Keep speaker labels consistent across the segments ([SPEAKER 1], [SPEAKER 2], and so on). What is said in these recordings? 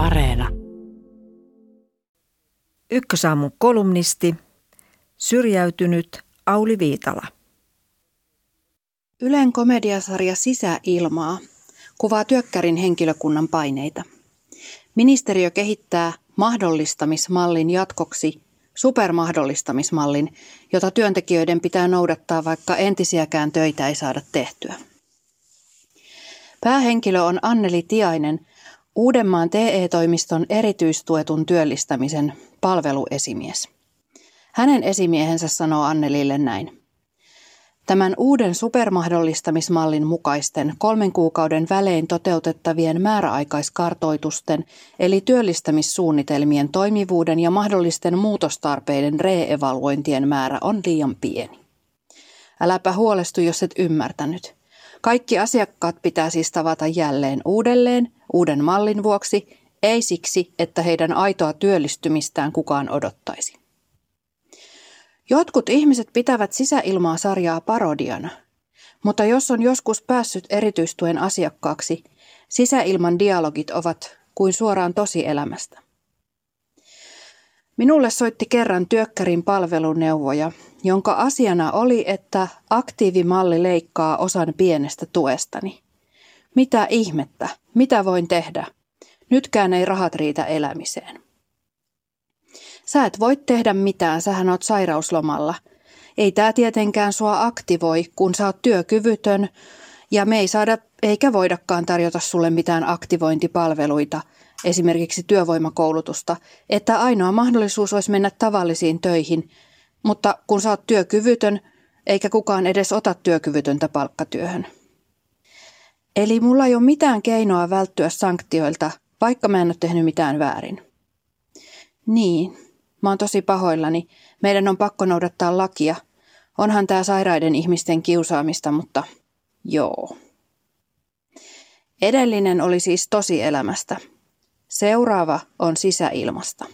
[SPEAKER 1] Areena.
[SPEAKER 2] Ykkösaamun kolumnisti, syrjäytynyt Auli Viitala.
[SPEAKER 3] Ylen komediasarja Sisäilmaa kuvaa työkkärin henkilökunnan paineita. Ministeriö kehittää mahdollistamismallin jatkoksi supermahdollistamismallin, jota työntekijöiden pitää noudattaa, vaikka entisiäkään töitä ei saada tehtyä. Päähenkilö on Anneli Tiainen, Uudenmaan TE-toimiston erityistuetun työllistämisen palveluesimies. Hänen esimiehensä sanoo Annelille näin. Tämän uuden supermahdollistamismallin mukaisten kolmen kuukauden välein toteutettavien määräaikaiskartoitusten eli työllistämissuunnitelmien toimivuuden ja mahdollisten muutostarpeiden reevaluointien määrä on liian pieni. Äläpä huolestu, jos et ymmärtänyt. Kaikki asiakkaat pitää siis tavata jälleen uudelleen, uuden mallin vuoksi, ei siksi, että heidän aitoa työllistymistään kukaan odottaisi. Jotkut ihmiset pitävät sisäilmaa sarjaa parodiana, mutta jos on joskus päässyt erityistuen asiakkaaksi, sisäilman dialogit ovat kuin suoraan tosielämästä. Minulle soitti kerran työkkärin palveluneuvoja, jonka asiana oli, että aktiivimalli leikkaa osan pienestä tuestani. Mitä ihmettä? Mitä voin tehdä? Nytkään ei rahat riitä elämiseen. Sä et voi tehdä mitään, sähän oot sairauslomalla. Ei tää tietenkään sua aktivoi, kun sä oot työkyvytön ja me ei saada eikä voidakaan tarjota sulle mitään aktivointipalveluita, esimerkiksi työvoimakoulutusta, että ainoa mahdollisuus olisi mennä tavallisiin töihin, mutta kun oot työkyvytön, eikä kukaan edes ota työkyvytöntä palkkatyöhön. Eli mulla ei ole mitään keinoa välttyä sanktioilta, vaikka mä en ole tehnyt mitään väärin. Niin, Mä oon tosi pahoillani. Meidän on pakko noudattaa lakia. Onhan tämä sairaiden ihmisten kiusaamista, mutta joo. Edellinen oli siis tosi elämästä. Seuraava on sisäilmasta.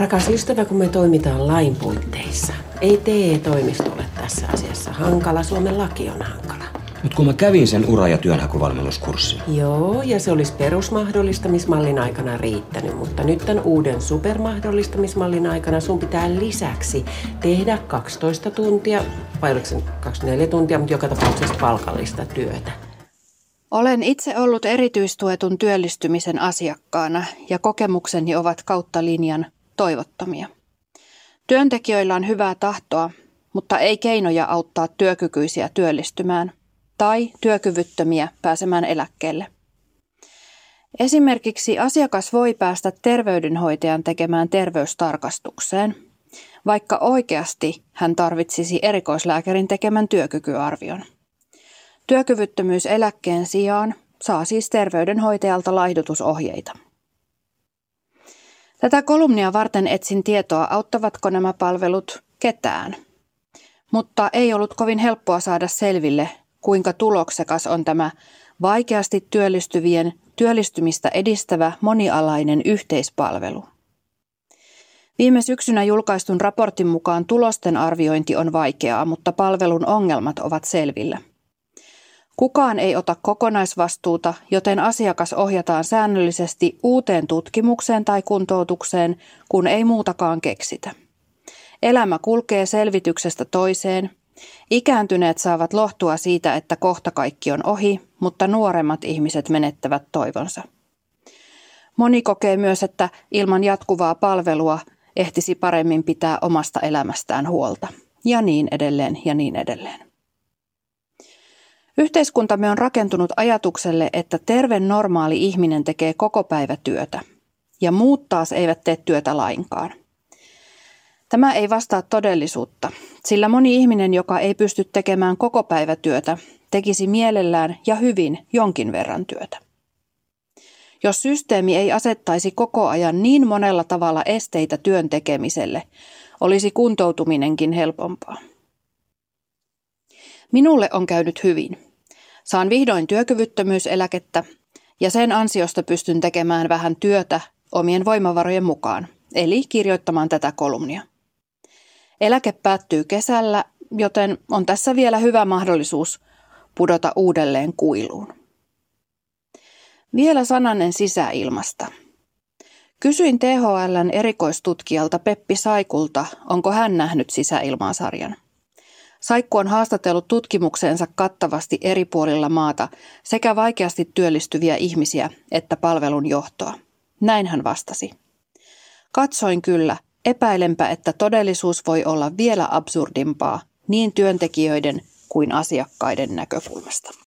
[SPEAKER 1] Rakas ystävä, kun me toimitaan lain puitteissa. Ei TE-toimisto ole tässä asiassa hankala, Suomen laki on hankala.
[SPEAKER 4] Mutta kun mä kävin sen ura- ja työnhakuvalmennuskurssin.
[SPEAKER 1] Joo, ja se olisi perusmahdollistamismallin aikana riittänyt, mutta nyt tämän uuden supermahdollistamismallin aikana sun pitää lisäksi tehdä 12 tuntia, vai oliko se 24 tuntia, mutta joka tapauksessa palkallista työtä.
[SPEAKER 3] Olen itse ollut erityistuetun työllistymisen asiakkaana ja kokemukseni ovat kautta linjan toivottomia. Työntekijöillä on hyvää tahtoa, mutta ei keinoja auttaa työkykyisiä työllistymään tai työkyvyttömiä pääsemään eläkkeelle. Esimerkiksi asiakas voi päästä terveydenhoitajan tekemään terveystarkastukseen, vaikka oikeasti hän tarvitsisi erikoislääkärin tekemän työkykyarvion. Työkyvyttömyyseläkkeen sijaan saa siis terveydenhoitajalta laihdutusohjeita. Tätä kolumnia varten etsin tietoa, auttavatko nämä palvelut ketään. Mutta ei ollut kovin helppoa saada selville, kuinka tuloksekas on tämä vaikeasti työllistyvien työllistymistä edistävä monialainen yhteispalvelu. Viime syksynä julkaistun raportin mukaan tulosten arviointi on vaikeaa, mutta palvelun ongelmat ovat selvillä. Kukaan ei ota kokonaisvastuuta, joten asiakas ohjataan säännöllisesti uuteen tutkimukseen tai kuntoutukseen, kun ei muutakaan keksitä. Elämä kulkee selvityksestä toiseen Ikääntyneet saavat lohtua siitä, että kohta kaikki on ohi, mutta nuoremmat ihmiset menettävät toivonsa. Moni kokee myös, että ilman jatkuvaa palvelua ehtisi paremmin pitää omasta elämästään huolta. Ja niin edelleen ja niin edelleen. Yhteiskuntamme on rakentunut ajatukselle, että terve normaali ihminen tekee koko päivä työtä ja muut taas eivät tee työtä lainkaan. Tämä ei vastaa todellisuutta, sillä moni ihminen, joka ei pysty tekemään koko päivätyötä, tekisi mielellään ja hyvin jonkin verran työtä. Jos systeemi ei asettaisi koko ajan niin monella tavalla esteitä työn tekemiselle, olisi kuntoutuminenkin helpompaa. Minulle on käynyt hyvin. Saan vihdoin työkyvyttömyyseläkettä ja sen ansiosta pystyn tekemään vähän työtä omien voimavarojen mukaan, eli kirjoittamaan tätä kolumnia. Eläke päättyy kesällä, joten on tässä vielä hyvä mahdollisuus pudota uudelleen kuiluun. Vielä sananen sisäilmasta. Kysyin THLn erikoistutkijalta Peppi Saikulta, onko hän nähnyt sisäilmansarjan. Saikku on haastatellut tutkimukseensa kattavasti eri puolilla maata sekä vaikeasti työllistyviä ihmisiä että palvelun johtoa. Näin hän vastasi. Katsoin kyllä, epäilenpä, että todellisuus voi olla vielä absurdimpaa niin työntekijöiden kuin asiakkaiden näkökulmasta.